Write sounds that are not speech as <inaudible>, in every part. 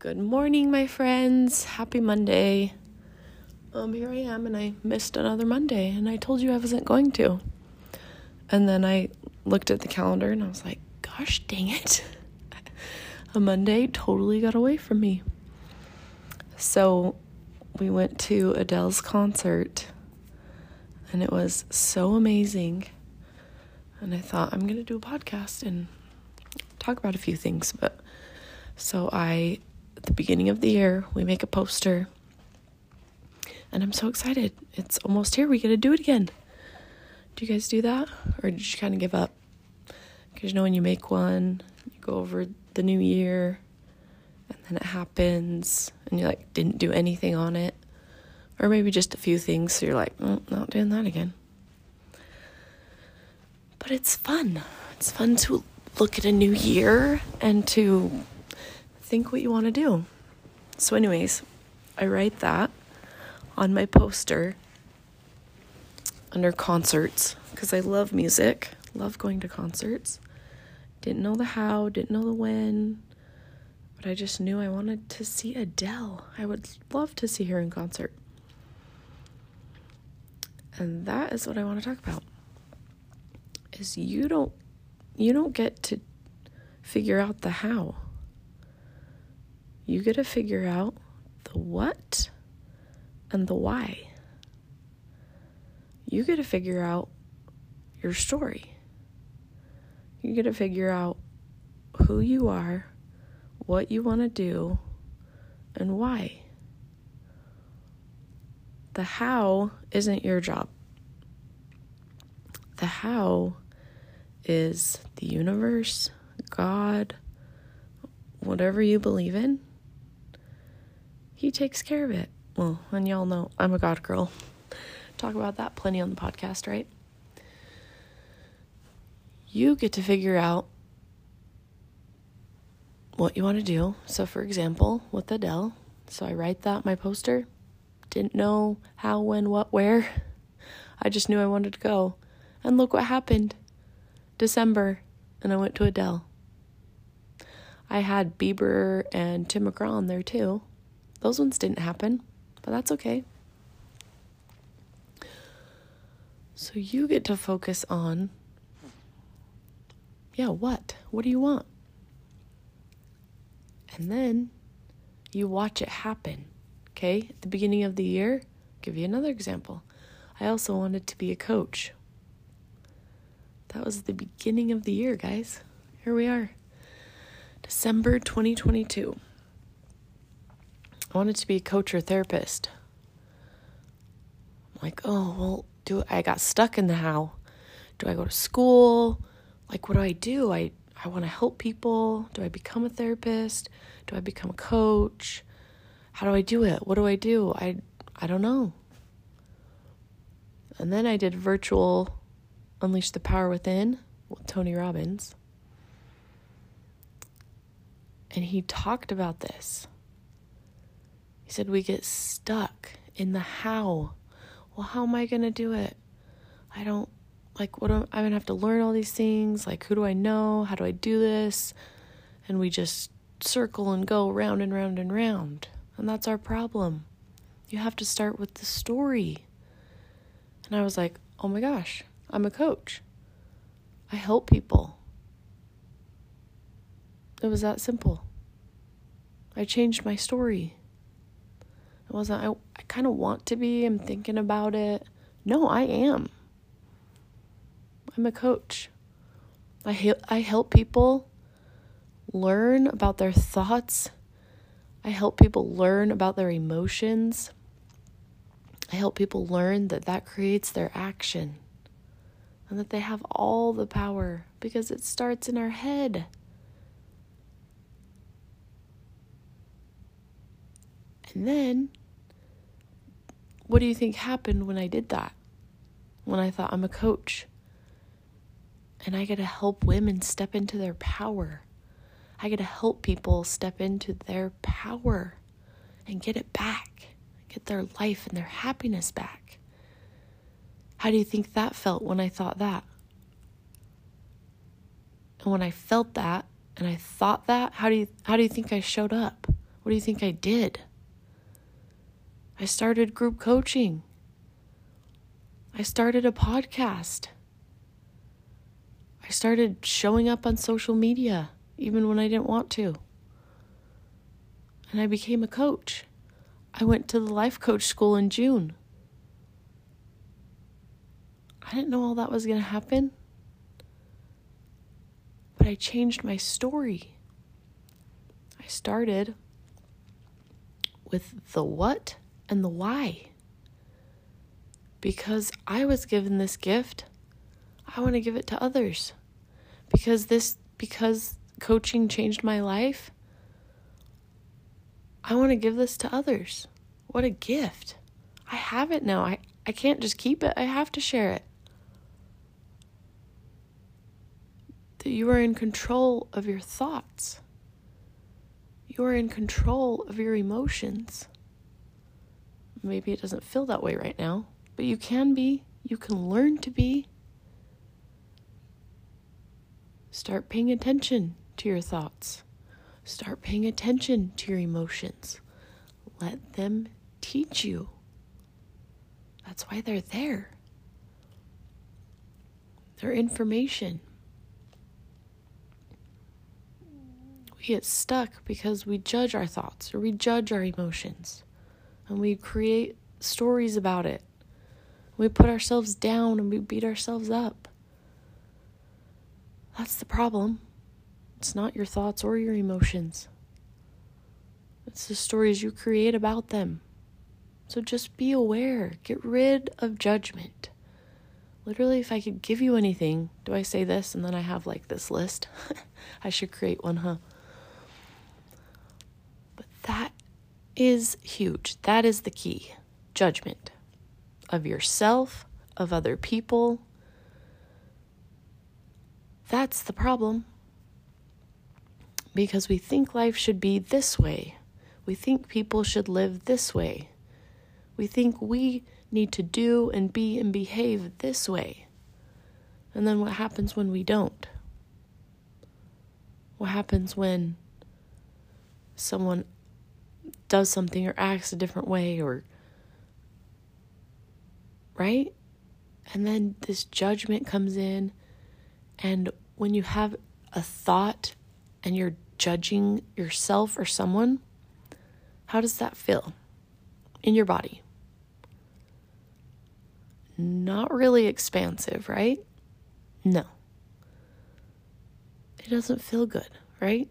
Good morning, my friends. Happy Monday. Um, here I am, and I missed another Monday, and I told you I wasn't going to. And then I looked at the calendar and I was like, gosh dang it. <laughs> A Monday totally got away from me. So we went to Adele's concert, and it was so amazing. And I thought, I'm going to do a podcast and talk about a few things. But so I at the beginning of the year, we make a poster. And I'm so excited. It's almost here. We get to do it again. Do you guys do that? Or did you kind of give up? Because you know, when you make one, you go over the new year, and then it happens, and you like didn't do anything on it. Or maybe just a few things, so you're like, mm, not doing that again. But it's fun. It's fun to look at a new year and to think what you want to do. So, anyways, I write that on my poster under concerts because I love music, love going to concerts. Didn't know the how, didn't know the when, but I just knew I wanted to see Adele. I would love to see her in concert. And that is what I want to talk about. Is you don't you don't get to figure out the how you get to figure out the what and the why. You get to figure out your story. You get to figure out who you are, what you want to do, and why. The how isn't your job. The how is the universe, God, whatever you believe in he takes care of it. Well, and y'all know I'm a God girl. Talk about that plenty on the podcast, right? You get to figure out what you want to do. So, for example, with Adele, so I write that my poster. Didn't know how, when, what, where. I just knew I wanted to go. And look what happened. December, and I went to Adele. I had Bieber and Tim McGraw on there too. Those ones didn't happen, but that's okay. So you get to focus on, yeah, what? What do you want? And then you watch it happen. Okay? At the beginning of the year, I'll give you another example. I also wanted to be a coach. That was the beginning of the year, guys. Here we are. December 2022. I wanted to be a coach or therapist. I'm like, oh, well, do I got stuck in the how? Do I go to school? Like, what do I do? I, I want to help people. Do I become a therapist? Do I become a coach? How do I do it? What do I do? I, I don't know. And then I did virtual Unleash the Power Within with Tony Robbins. And he talked about this. He said we get stuck in the how. Well, how am I going to do it? I don't like what am, I'm going to have to learn all these things. Like, who do I know? How do I do this? And we just circle and go round and round and round. And that's our problem. You have to start with the story. And I was like, oh my gosh, I'm a coach. I help people. It was that simple. I changed my story. It wasn't, I, I kind of want to be, I'm thinking about it. No, I am. I'm a coach. I, I help people learn about their thoughts. I help people learn about their emotions. I help people learn that that creates their action and that they have all the power because it starts in our head. And then what do you think happened when I did that? When I thought I'm a coach and I get to help women step into their power. I get to help people step into their power and get it back, get their life and their happiness back. How do you think that felt when I thought that? And when I felt that and I thought that, how do you how do you think I showed up? What do you think I did? I started group coaching. I started a podcast. I started showing up on social media even when I didn't want to. And I became a coach. I went to the life coach school in June. I didn't know all that was going to happen. But I changed my story. I started with the what and the why. Because I was given this gift, I want to give it to others. Because this because coaching changed my life, I want to give this to others. What a gift. I have it now. I, I can't just keep it, I have to share it. That you are in control of your thoughts, you are in control of your emotions. Maybe it doesn't feel that way right now, but you can be. You can learn to be. Start paying attention to your thoughts. Start paying attention to your emotions. Let them teach you. That's why they're there. They're information. We get stuck because we judge our thoughts or we judge our emotions and we create stories about it. We put ourselves down and we beat ourselves up. That's the problem. It's not your thoughts or your emotions, it's the stories you create about them. So just be aware, get rid of judgment. Literally, if I could give you anything, do I say this and then I have like this list? <laughs> I should create one, huh? But that is huge. That is the key judgment of yourself, of other people. That's the problem. Because we think life should be this way. We think people should live this way. We think we need to do and be and behave this way. And then what happens when we don't? What happens when someone does something or acts a different way or right? And then this judgment comes in and when you have a thought and you're judging yourself or someone, how does that feel in your body? Not really expansive, right? No. It doesn't feel good, right?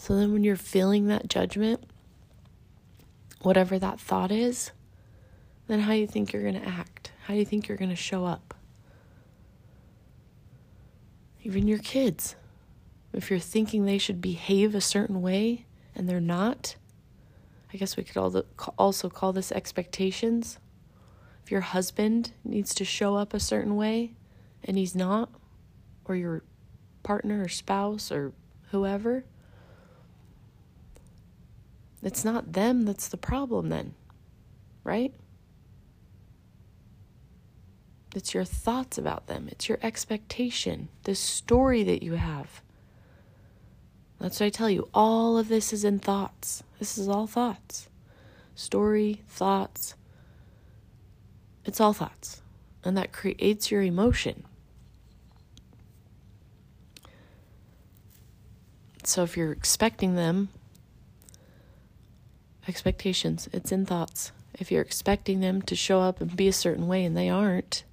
So then, when you're feeling that judgment, whatever that thought is, then how do you think you're going to act? How do you think you're going to show up? Even your kids. If you're thinking they should behave a certain way and they're not, I guess we could also call this expectations. If your husband needs to show up a certain way and he's not, or your partner or spouse or whoever, it's not them that's the problem, then, right? It's your thoughts about them, it's your expectation, the story that you have. That's what I tell you. All of this is in thoughts. This is all thoughts. Story, thoughts. It's all thoughts. And that creates your emotion. So if you're expecting them expectations, it's in thoughts. If you're expecting them to show up and be a certain way and they aren't,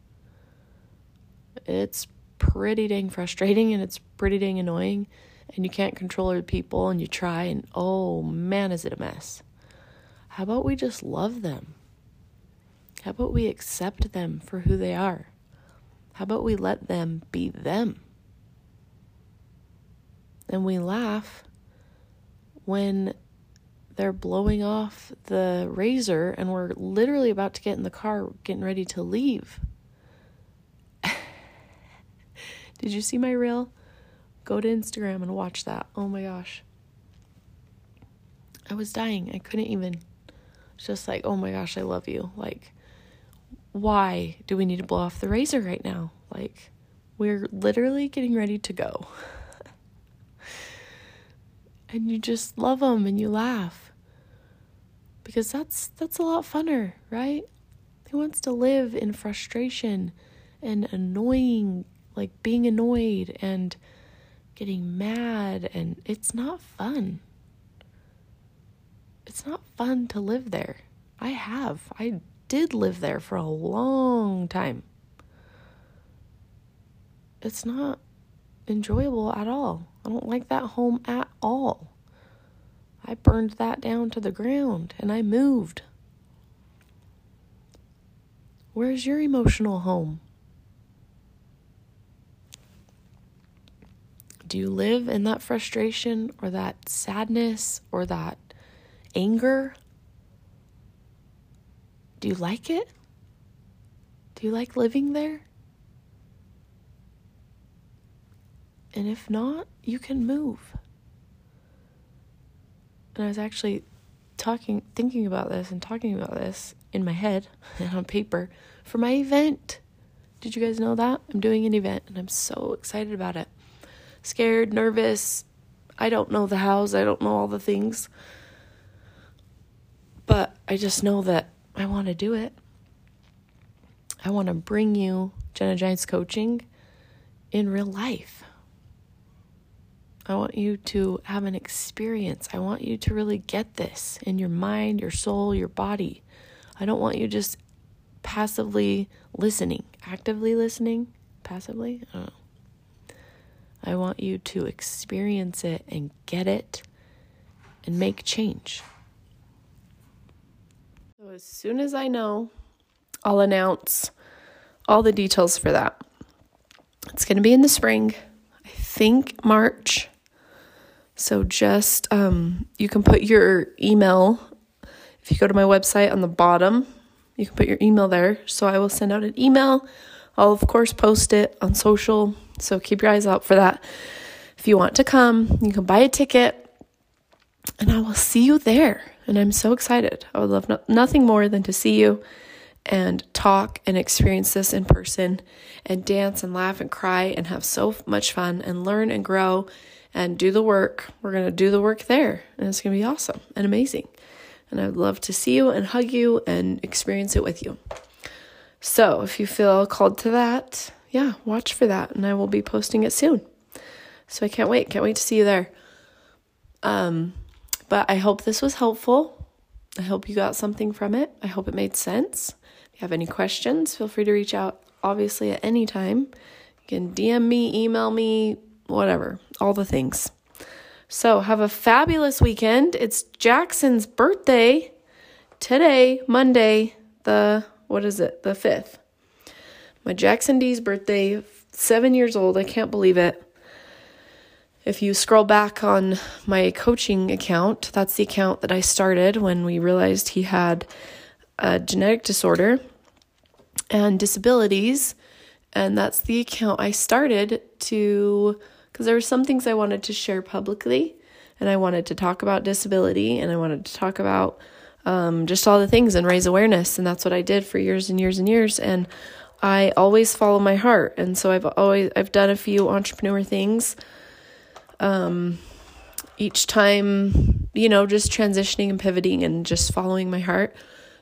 it's pretty dang frustrating and it's pretty dang annoying and you can't control other people and you try and oh man is it a mess. How about we just love them? How about we accept them for who they are? How about we let them be them? And we laugh when they're blowing off the razor and we're literally about to get in the car getting ready to leave. <laughs> Did you see my reel? Go to Instagram and watch that. Oh my gosh. I was dying. I couldn't even. Just like, oh my gosh, I love you. Like, why do we need to blow off the razor right now? Like, we're literally getting ready to go. <laughs> and you just love them and you laugh. Because that's that's a lot funner, right? Who wants to live in frustration and annoying, like being annoyed and getting mad and it's not fun. It's not fun to live there. I have. I did live there for a long time. It's not enjoyable at all. I don't like that home at all. I burned that down to the ground and I moved. Where's your emotional home? Do you live in that frustration or that sadness or that anger? Do you like it? Do you like living there? And if not, you can move. And I was actually talking, thinking about this and talking about this in my head <laughs> and on paper for my event. Did you guys know that? I'm doing an event and I'm so excited about it. Scared, nervous. I don't know the hows, I don't know all the things. But I just know that I want to do it. I want to bring you Jenna Gines coaching in real life. I want you to have an experience. I want you to really get this in your mind, your soul, your body. I don't want you just passively listening, actively listening, passively. I don't know. I want you to experience it and get it and make change. So, as soon as I know, I'll announce all the details for that. It's going to be in the spring, I think March. So just um, you can put your email if you go to my website on the bottom. You can put your email there. So I will send out an email. I'll of course post it on social. So keep your eyes out for that. If you want to come, you can buy a ticket, and I will see you there. And I'm so excited. I would love no- nothing more than to see you and talk and experience this in person and dance and laugh and cry and have so much fun and learn and grow and do the work. We're going to do the work there, and it's going to be awesome and amazing. And I'd love to see you and hug you and experience it with you. So, if you feel called to that, yeah, watch for that, and I will be posting it soon. So, I can't wait. Can't wait to see you there. Um, but I hope this was helpful. I hope you got something from it. I hope it made sense. If you have any questions, feel free to reach out, obviously, at any time. You can DM me, email me, whatever, all the things. So, have a fabulous weekend. It's Jackson's birthday today, Monday, the what is it? The 5th. My Jackson D's birthday, 7 years old. I can't believe it. If you scroll back on my coaching account, that's the account that I started when we realized he had a genetic disorder and disabilities. And that's the account I started to because there were some things I wanted to share publicly, and I wanted to talk about disability, and I wanted to talk about um, just all the things and raise awareness, and that's what I did for years and years and years. And I always follow my heart, and so I've always I've done a few entrepreneur things. Um, each time, you know, just transitioning and pivoting and just following my heart.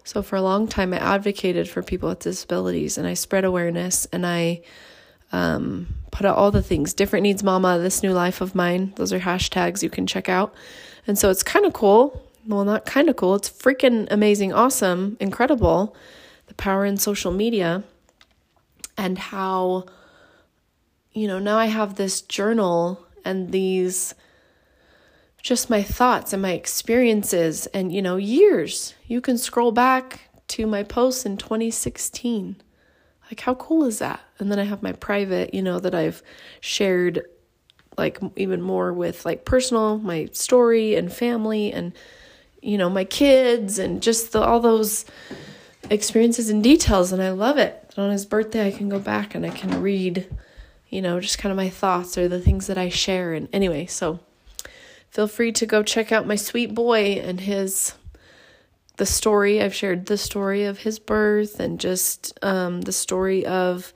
So for a long time, I advocated for people with disabilities, and I spread awareness, and I um, put out all the things. Different Needs Mama, This New Life of Mine. Those are hashtags you can check out. And so it's kind of cool. Well, not kind of cool. It's freaking amazing, awesome, incredible. The power in social media and how, you know, now I have this journal and these just my thoughts and my experiences and, you know, years. You can scroll back to my posts in 2016 like, how cool is that? And then I have my private, you know, that I've shared like even more with like personal, my story and family and, you know, my kids and just the, all those experiences and details. And I love it. And on his birthday, I can go back and I can read, you know, just kind of my thoughts or the things that I share. And anyway, so feel free to go check out my sweet boy and his the story. I've shared the story of his birth and just um, the story of,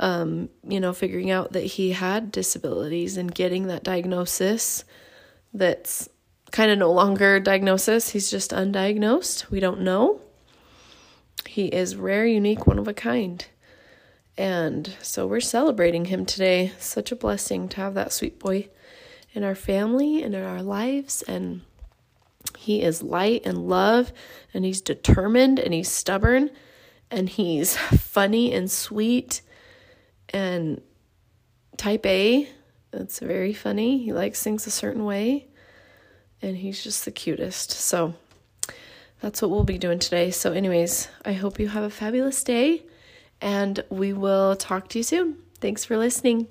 um, you know, figuring out that he had disabilities and getting that diagnosis that's kind of no longer diagnosis. He's just undiagnosed. We don't know. He is rare, unique, one of a kind. And so we're celebrating him today. Such a blessing to have that sweet boy in our family and in our lives. And he is light and love, and he's determined and he's stubborn, and he's funny and sweet and type A. That's very funny. He likes things a certain way, and he's just the cutest. So that's what we'll be doing today. So, anyways, I hope you have a fabulous day, and we will talk to you soon. Thanks for listening.